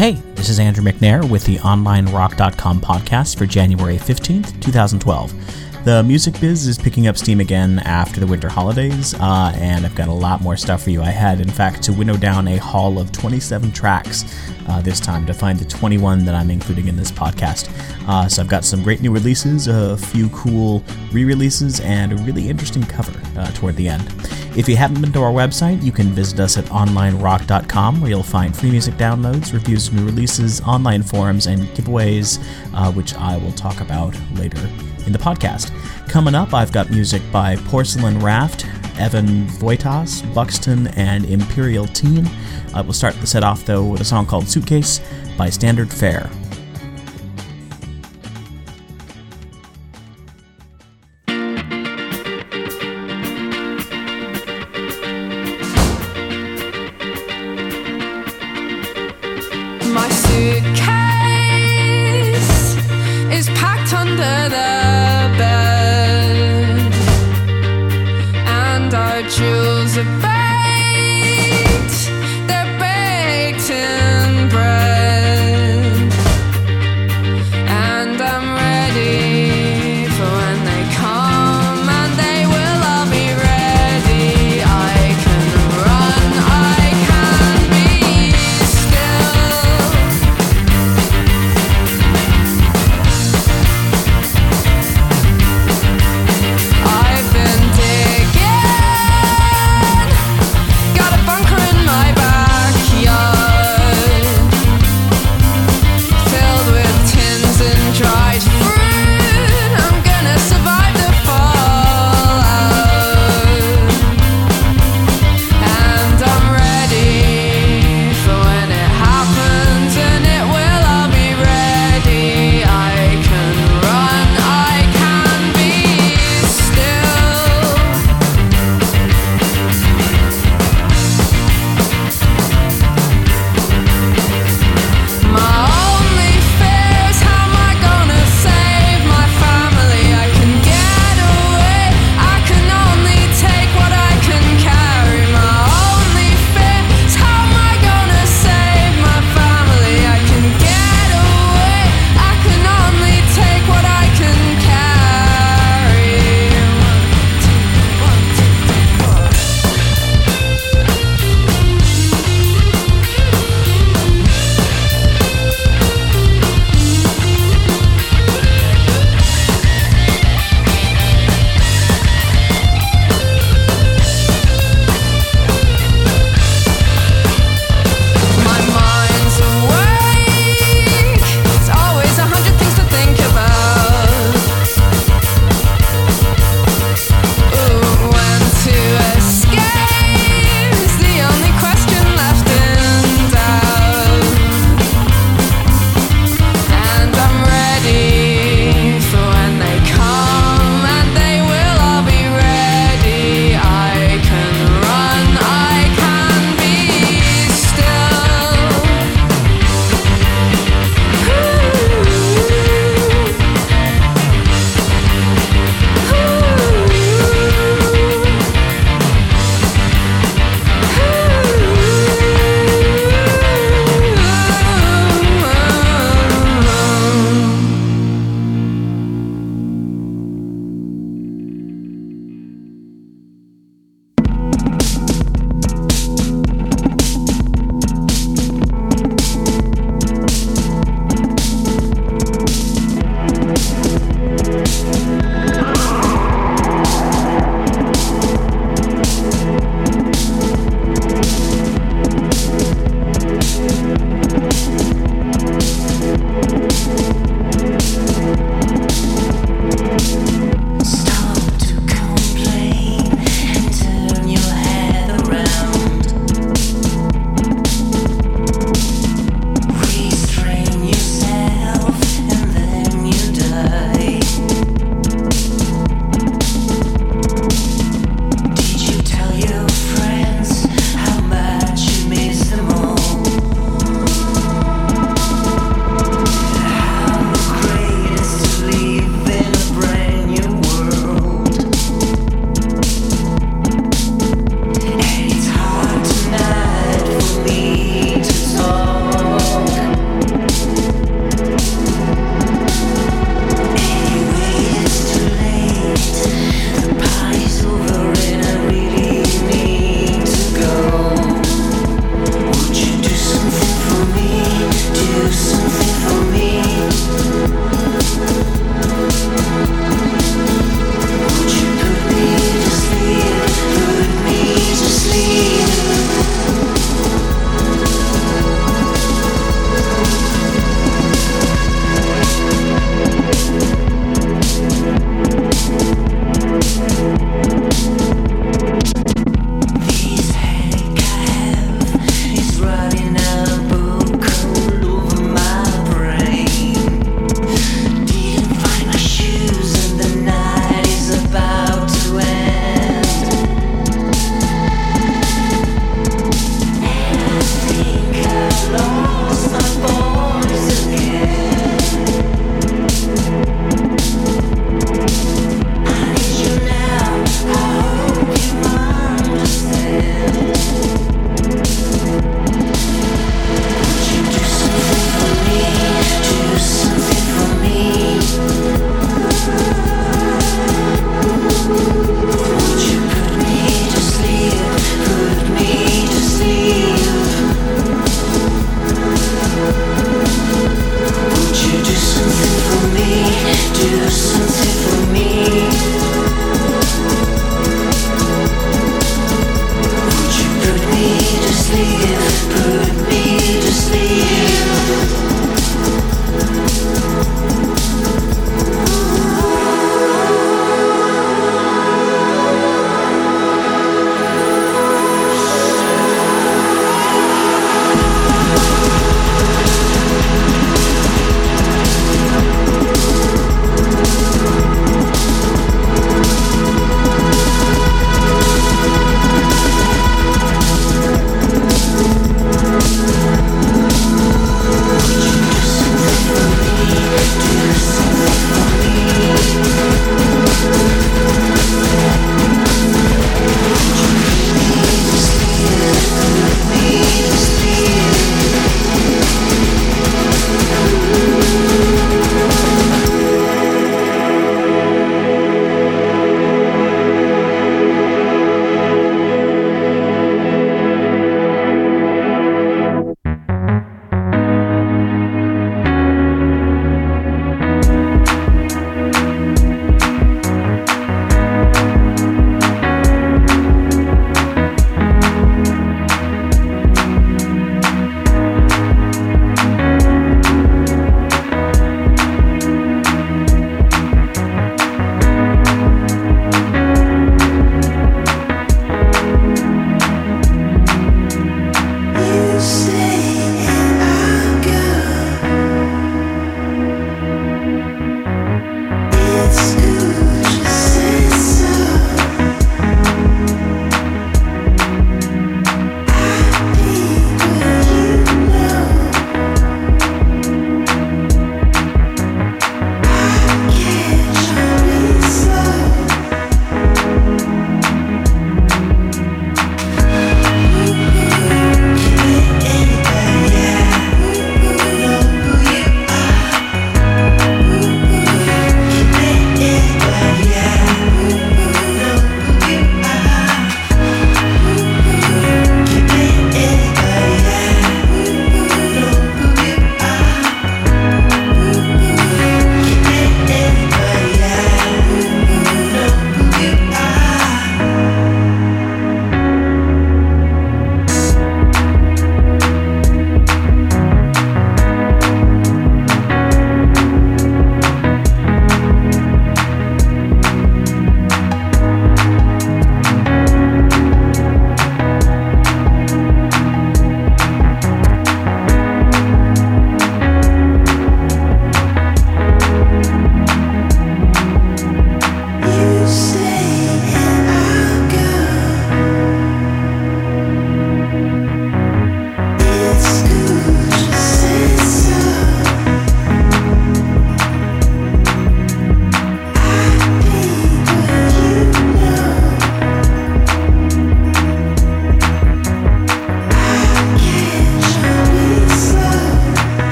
Hey, this is Andrew McNair with the OnlineRock.com podcast for January 15th, 2012. The music biz is picking up steam again after the winter holidays, uh, and I've got a lot more stuff for you. I had, in fact, to winnow down a haul of 27 tracks uh, this time to find the 21 that I'm including in this podcast. Uh, so I've got some great new releases, a few cool re releases, and a really interesting cover uh, toward the end. If you haven't been to our website, you can visit us at onlinerock.com where you'll find free music downloads, reviews of new releases, online forums, and giveaways, uh, which I will talk about later in the podcast. Coming up, I've got music by Porcelain Raft, Evan Voytas, Buxton, and Imperial Teen. Uh, I will start the set off, though, with a song called Suitcase by Standard Fare.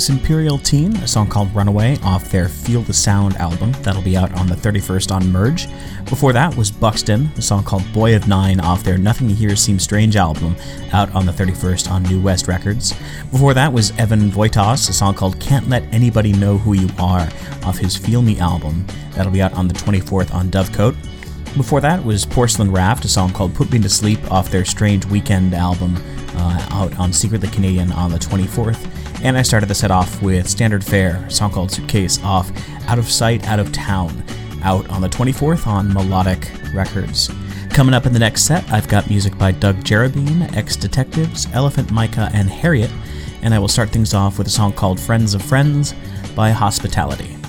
Was Imperial Teen, a song called Runaway off their Feel the Sound album. That'll be out on the 31st on Merge. Before that was Buxton, a song called Boy of Nine off their Nothing Here Seems Strange album, out on the 31st on New West Records. Before that was Evan Voytas, a song called Can't Let Anybody Know Who You Are off his Feel Me album. That'll be out on the 24th on Dovecote. Before that was Porcelain Raft, a song called Put Me to Sleep off their Strange Weekend album, uh, out on Secretly Canadian on the 24th. And I started the set off with Standard Fare, song called Suitcase off Out of Sight, Out of Town, out on the 24th on Melodic Records. Coming up in the next set, I've got music by Doug Jerebine, Ex Detectives, Elephant Micah, and Harriet, and I will start things off with a song called Friends of Friends by Hospitality.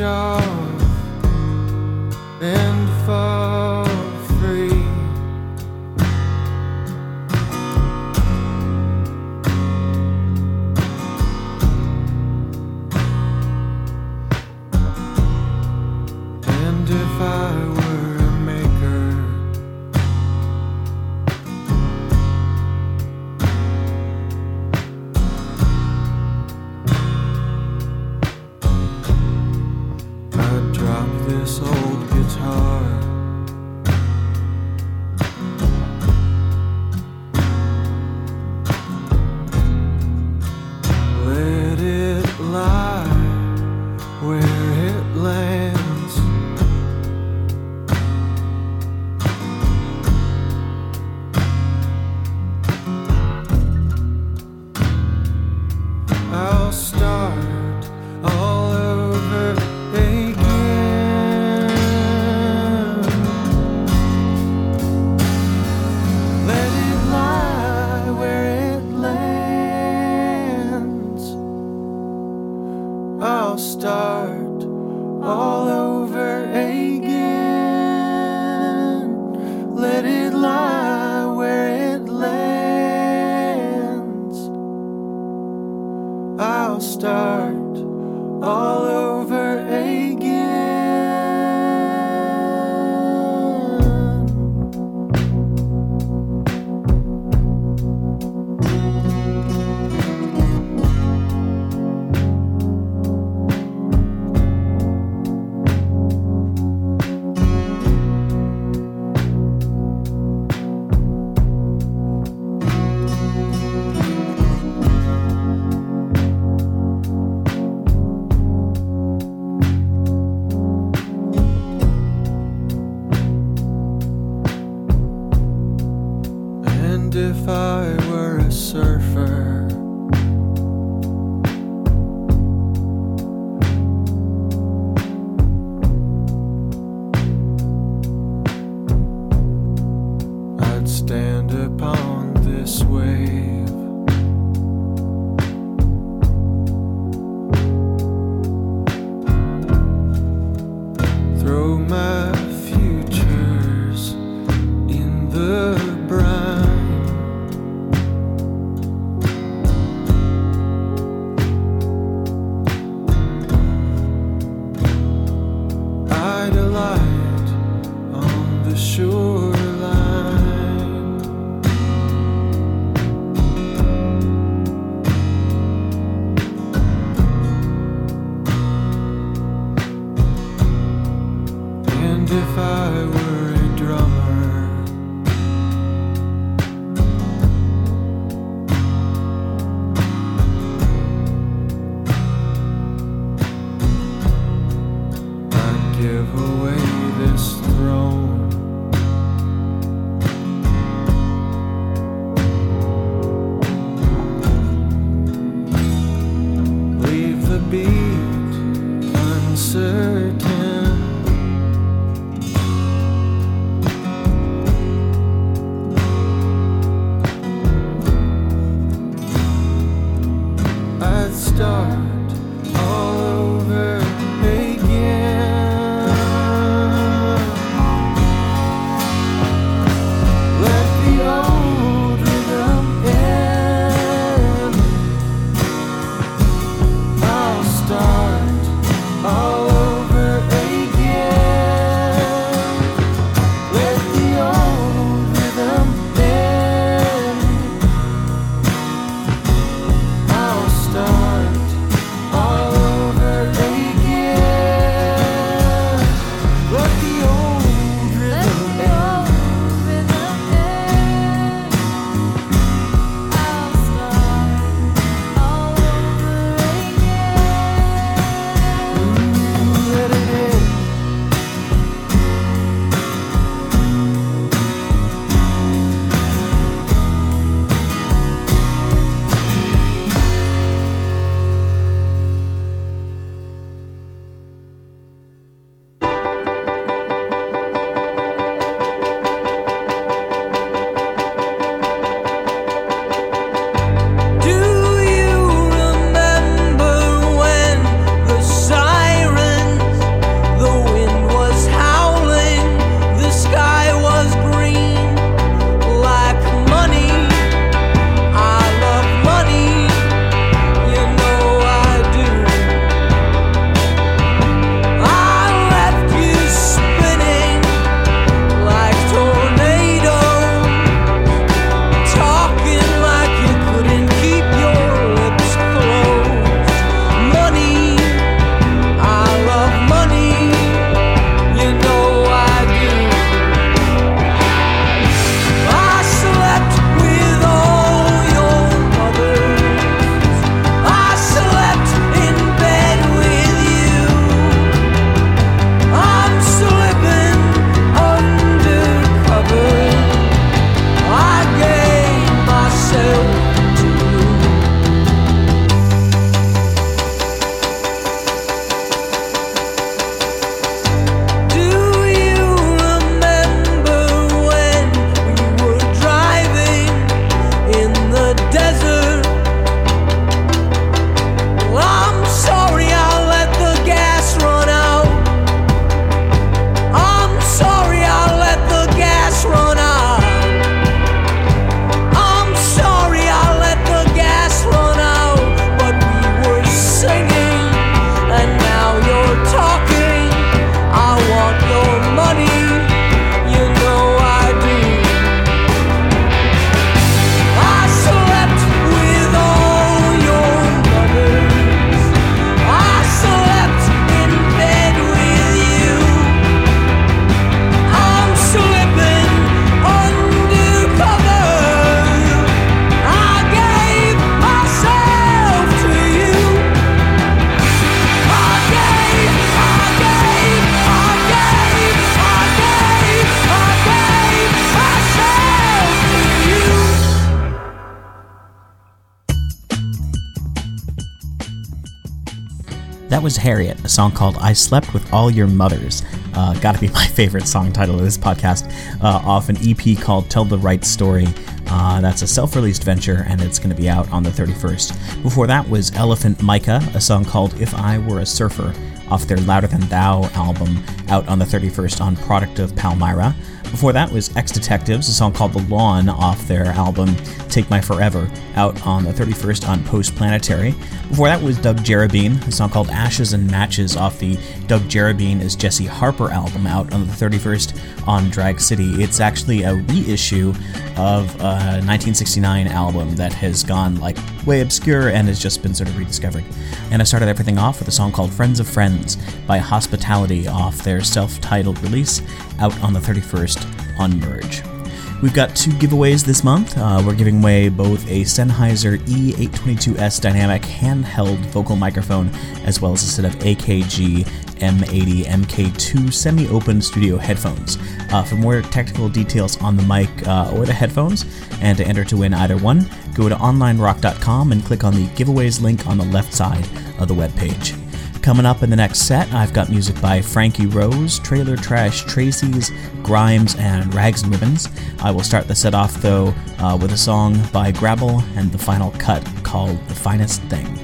I'd Harriet, a song called I Slept with All Your Mothers. Uh, gotta be my favorite song title of this podcast, uh, off an EP called Tell the Right Story. Uh, that's a self released venture, and it's to be out on the 31st. Before that was Elephant Micah, a song called If I Were a Surfer, off their Louder Than Thou album, out on the 31st on Product of Palmyra. Before that was Exdetectives, a song called The Lawn off their album Take My Forever, out on the 31st on Post Planetary. Before that was Doug Jerebine, a song called Ashes and Matches off the Doug Jerebine is Jesse Harper album, out on the 31st on Drag City. It's actually a reissue of a 1969 album that has gone like way obscure and has just been sort of rediscovered. And I started everything off with a song called Friends of Friends by Hospitality off their self titled release out on the 31st on Merge. We've got two giveaways this month. Uh, we're giving away both a Sennheiser E822S dynamic handheld vocal microphone as well as a set of AKG M80 MK2 semi open studio headphones. Uh, for more technical details on the mic uh, or the headphones, and to enter to win either one, go to onlinerock.com and click on the giveaways link on the left side of the webpage. Coming up in the next set, I've got music by Frankie Rose, Trailer Trash Tracys, Grimes, and Rags and Ribbons. I will start the set off, though, uh, with a song by Grabbel and the final cut called The Finest Thing.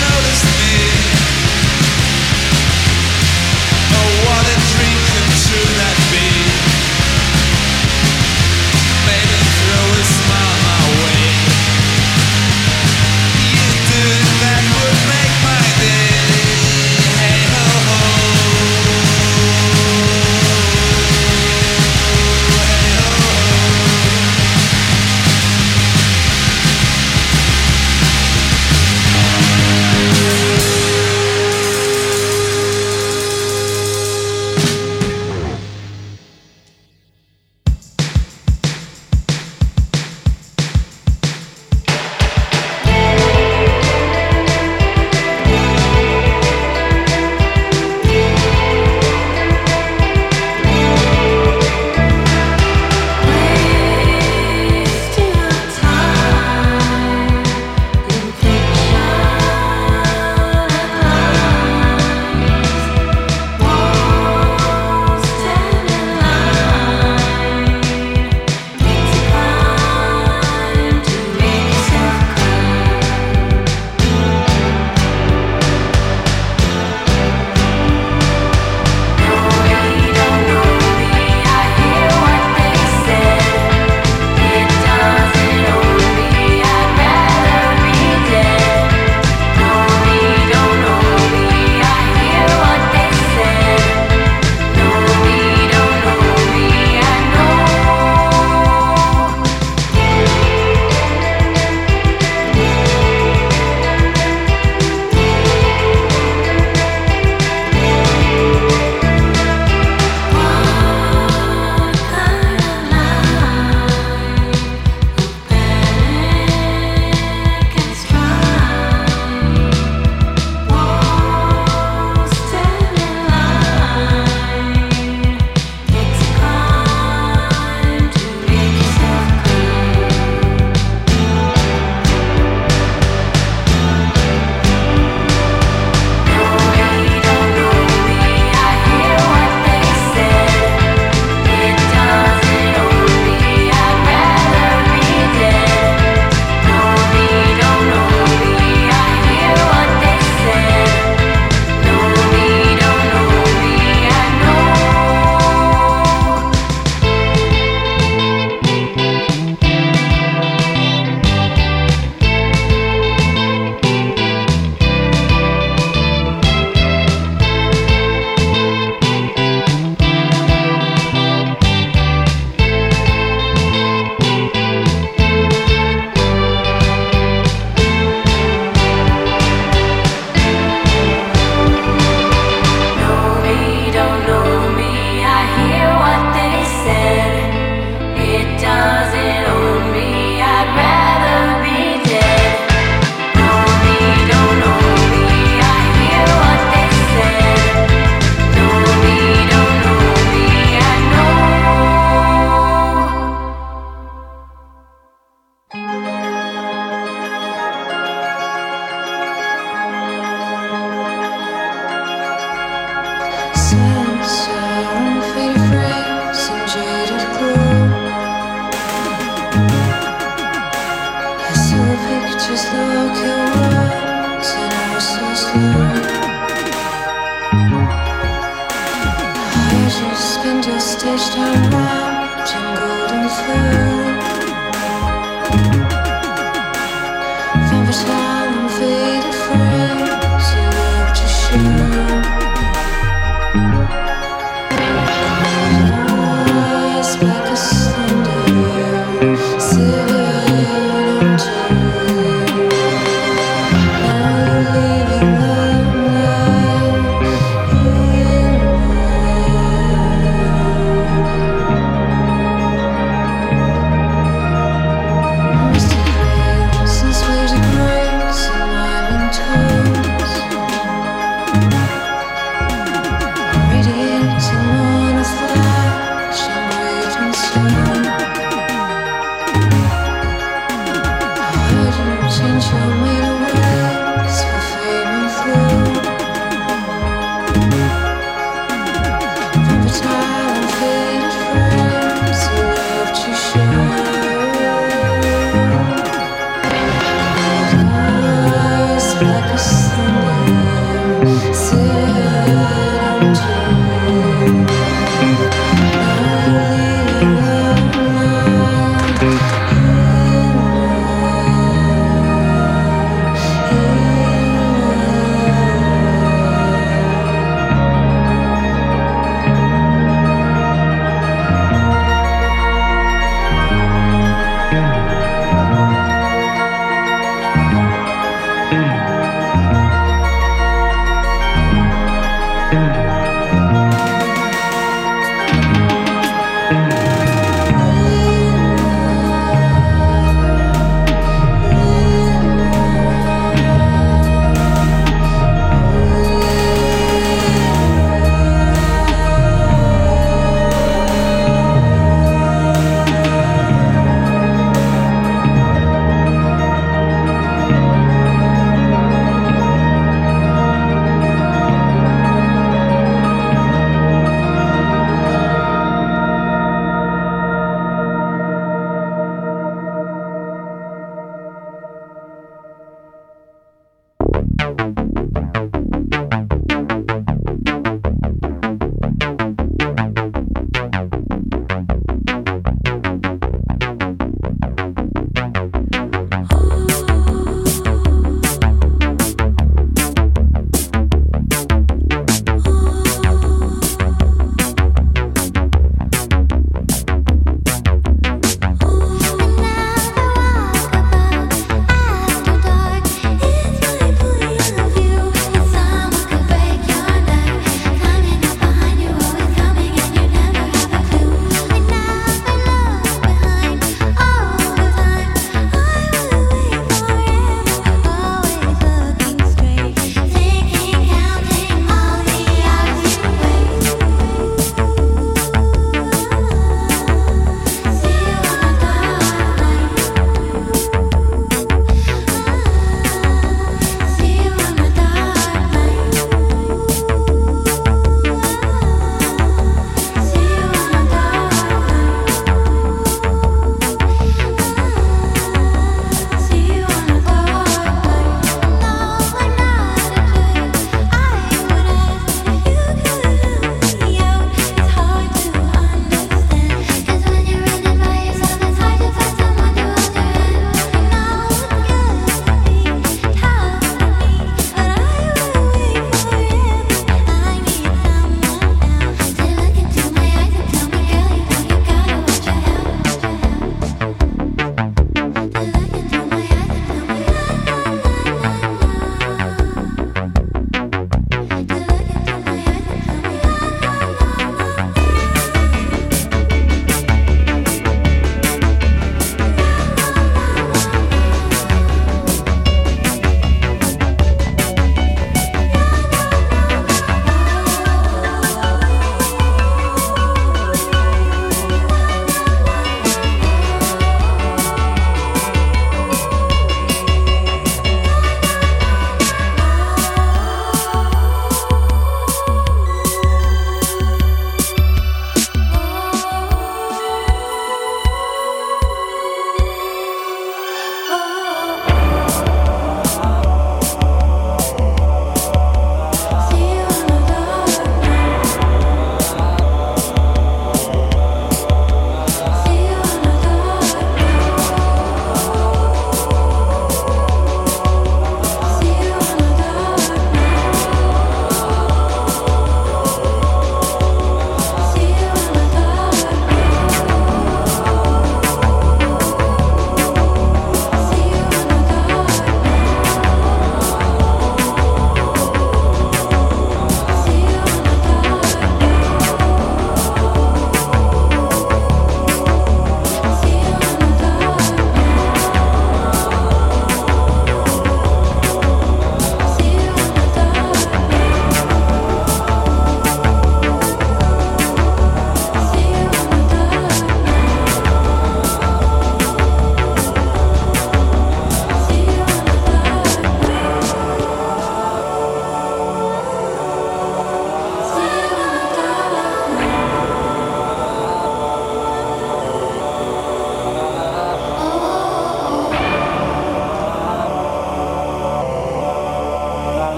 notice me.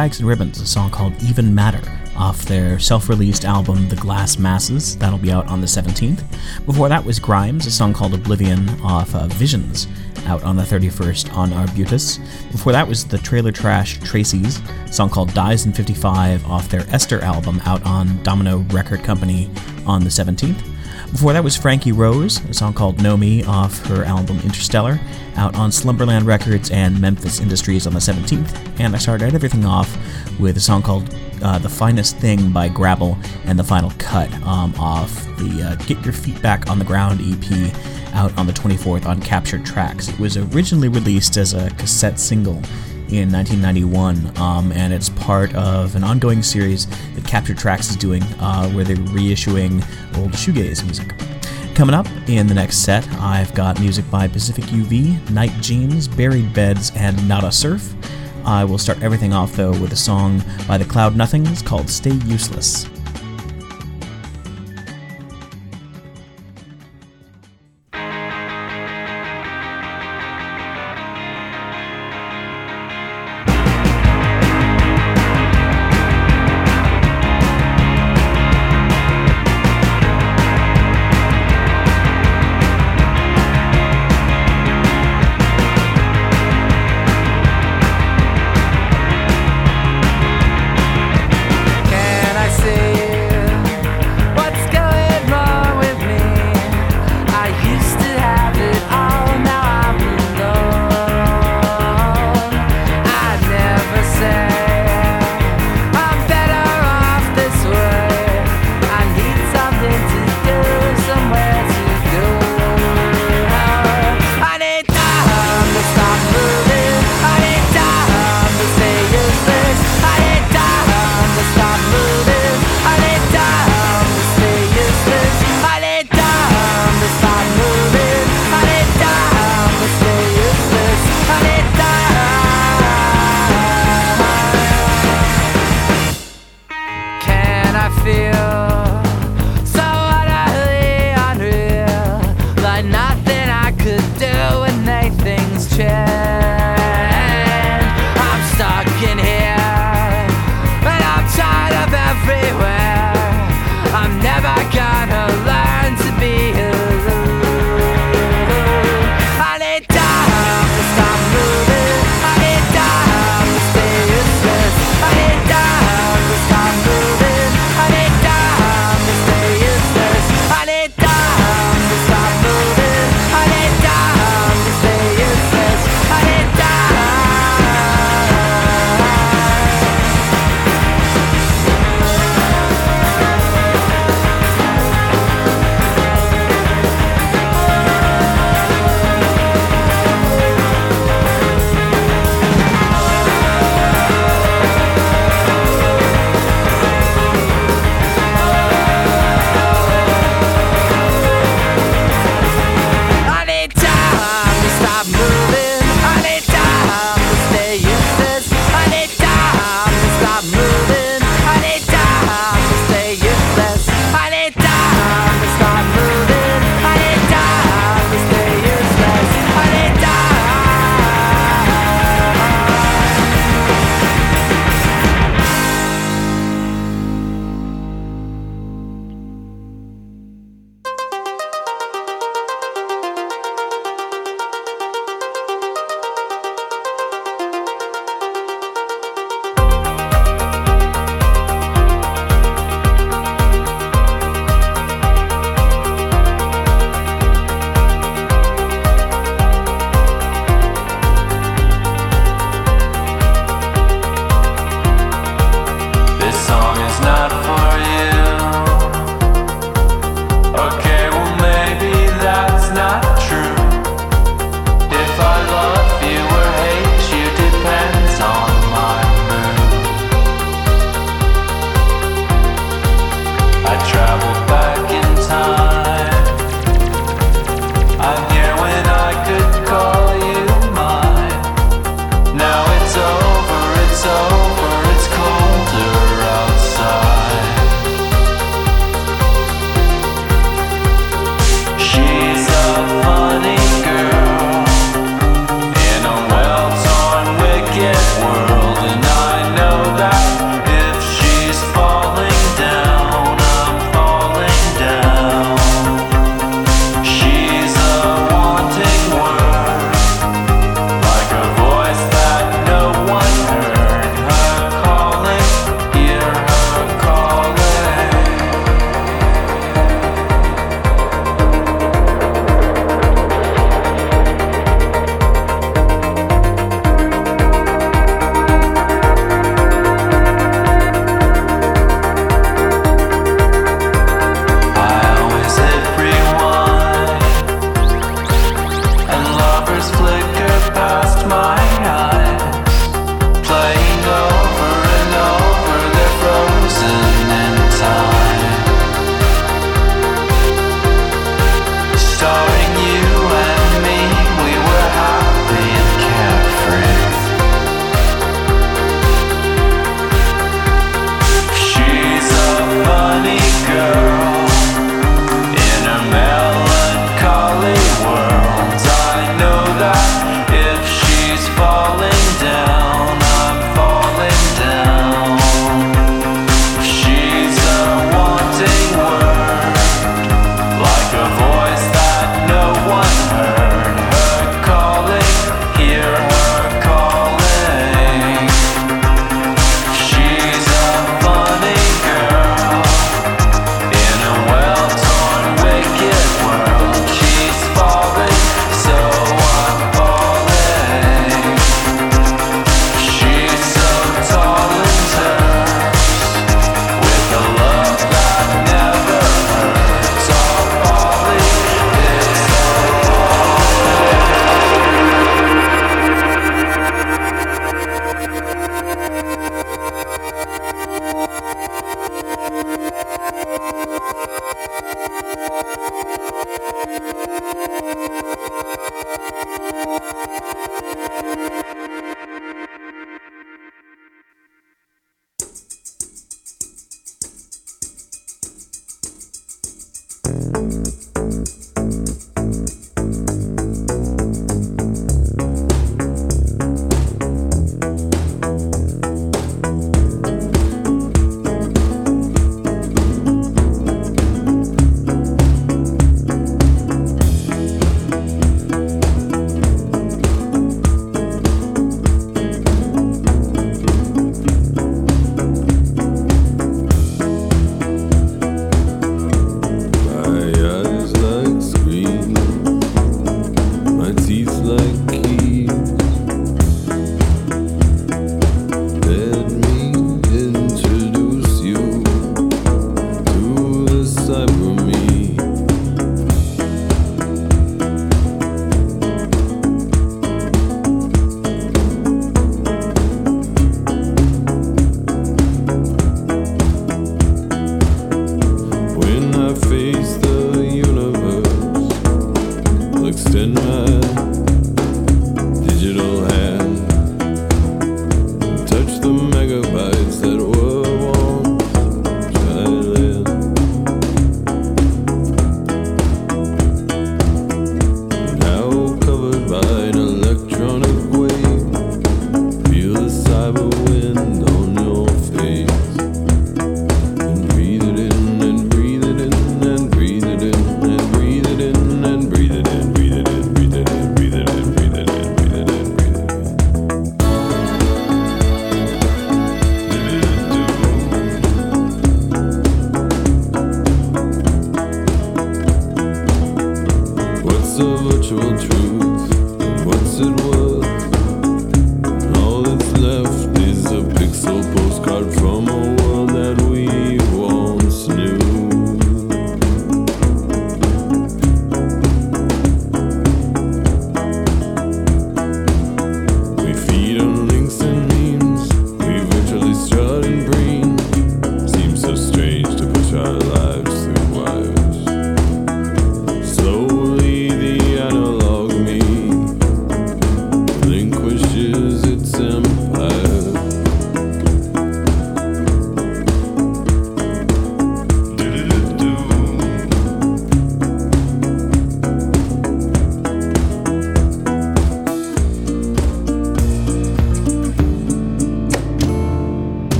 Rags and Ribbons, a song called Even Matter, off their self released album The Glass Masses. That'll be out on the 17th. Before that was Grimes, a song called Oblivion off uh, Visions, out on the 31st on Arbutus. Before that was the Trailer Trash Tracys, a song called Dies in 55 off their Ester album, out on Domino Record Company on the 17th. Before that was Frankie Rose, a song called Know Me off her album Interstellar, out on Slumberland Records and Memphis Industries on the 17th. And I started everything off with a song called uh, The Finest Thing by Grabbel and the final cut um, off the uh, Get Your Feet Back on the Ground EP out on the 24th on Captured Tracks. It was originally released as a cassette single in 1991, um, and it's part of an ongoing series that Captured Tracks is doing uh, where they're reissuing old shoegaze music. Coming up in the next set, I've got music by pacificUV, Night Genes, Buried Beds, and Nada Surf. I will start everything off though with a song by the Cloud Nothings called Stay Useless.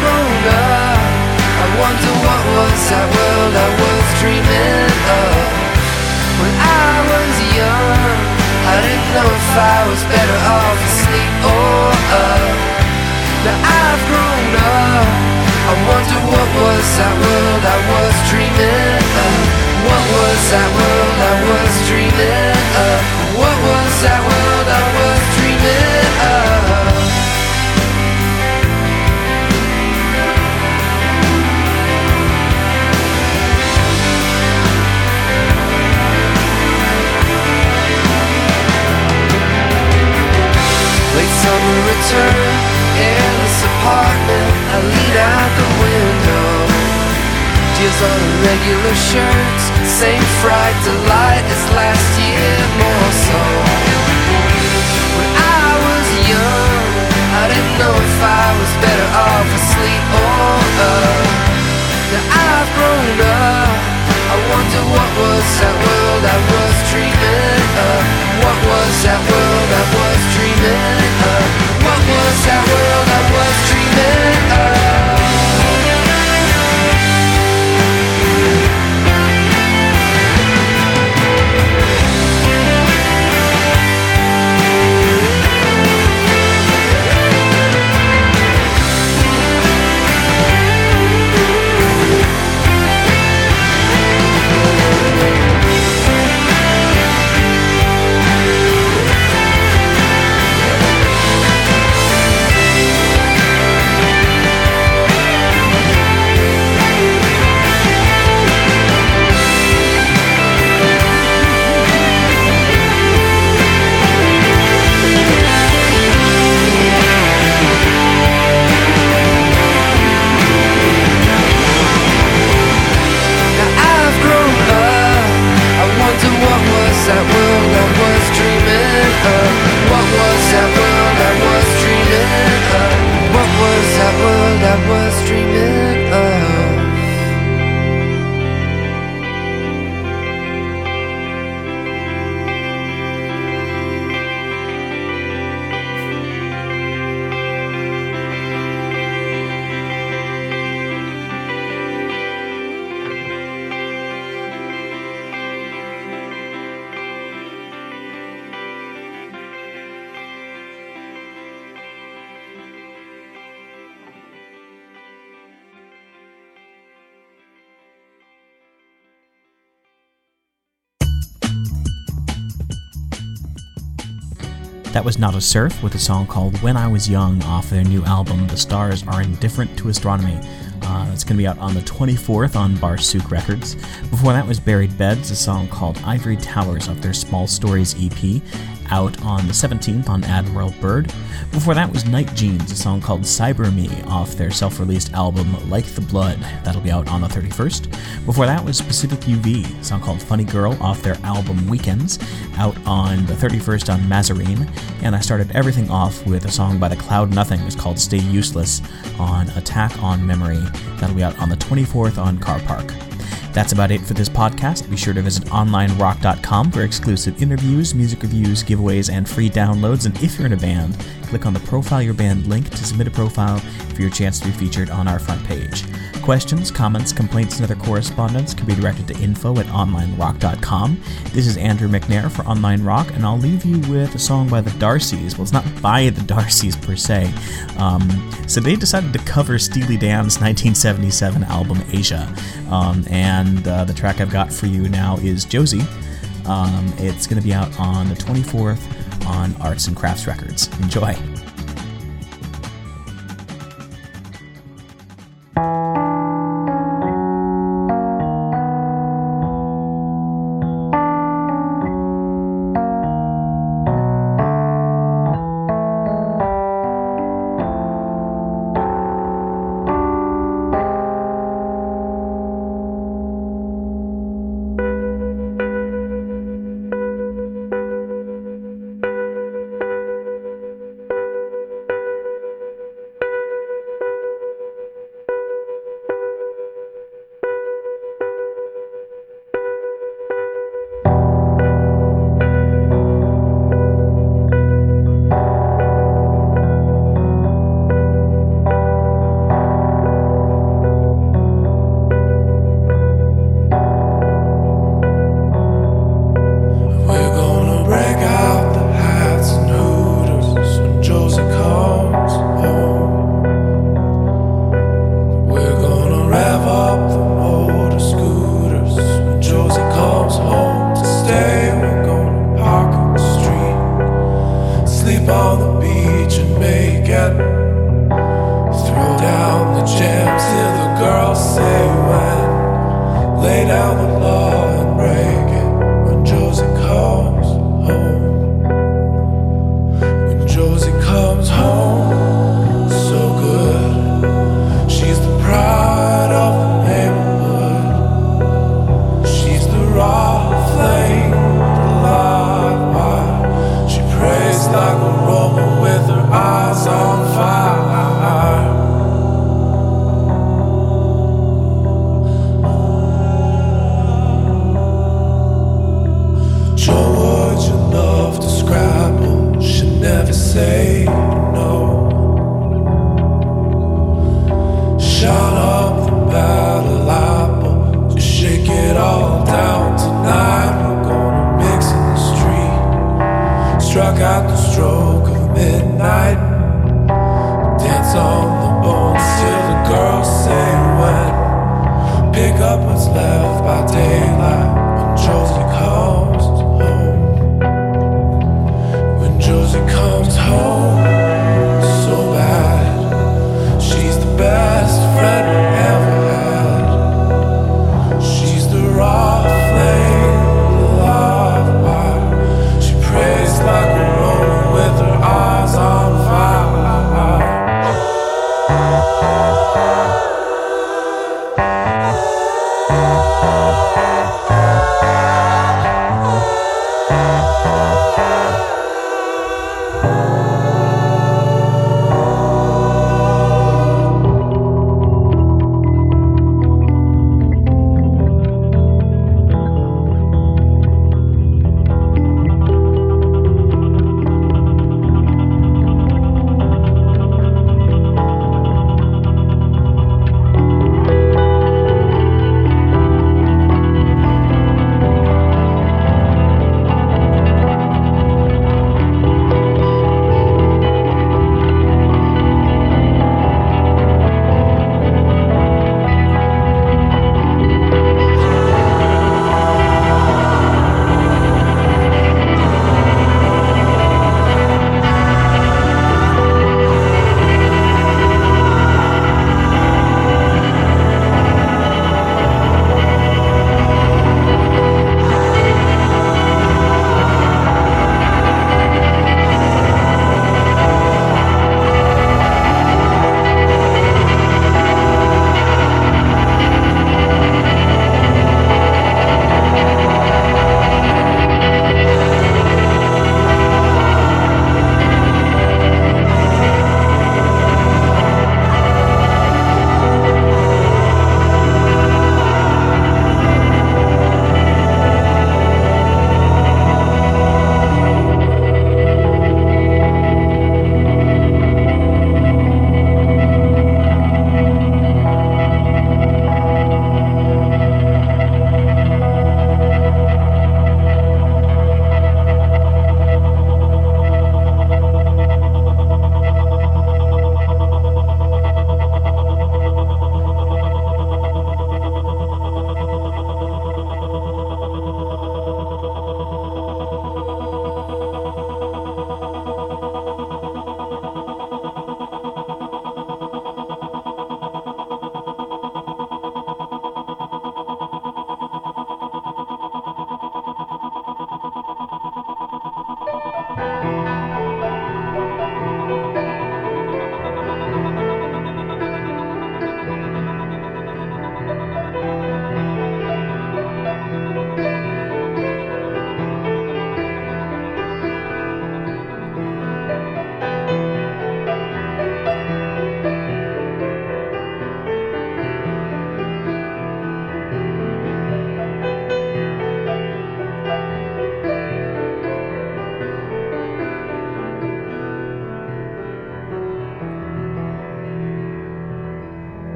Grown up. I wonder what was that world I was dreaming of. When I was young, I didn't know if I was better off asleep or up. Now I've grown up. I wonder what was that world I was dreaming of. What was that world I was dreaming of? What was that world I was apartment. I lean out the window. Tears on irregular shirts, same delight as last year, more so. When I was young, I didn't know if I was better off asleep or up. Now I've grown up. I wonder what was that world I was dreaming of? What was that world I was dreaming was I That was Nada Surf with a song called When I Was Young off their new album, The Stars Are Indifferent to Astronomy. Uh, it's going to be out on the 24th on Barsuk Records. Before that was Buried Beds, a song called Ivory Towers off their Small Stories EP out on the 17th on Admiral Byrd. Before that was Night Genes, a song called Cyber Me off their self released album Like the Blood. That'll be out on the 31st. Before that was pacificUV, a song called Funny Girl off their album Weekends, out on the 31st on Mazarine. And I started everything off with a song by the Cloud Nothing, it's called Stay Useless on Attack on Memory. That'll be out on the 24th on Carpark. That's about it for this podcast. Be sure to visit onlinerock.com for exclusive interviews, music reviews, giveaways, and free downloads. And if you're in a band, click on the Profile Your Band link to submit a profile for your chance to be featured on our front page. Questions, comments, complaints, and other correspondence can be directed to info at onlinerock.com. This is Andrew McNair for Online Rock, and I'll leave you with a song by the Darcys. Well, it's not by the Darcys per se. Um, so they decided to cover Steely Dan's 1977 album Aja. Um, and uh, the track I've got for you now is Josie. Um, it's going to be out on the 24th on Arts and Crafts Records. Enjoy.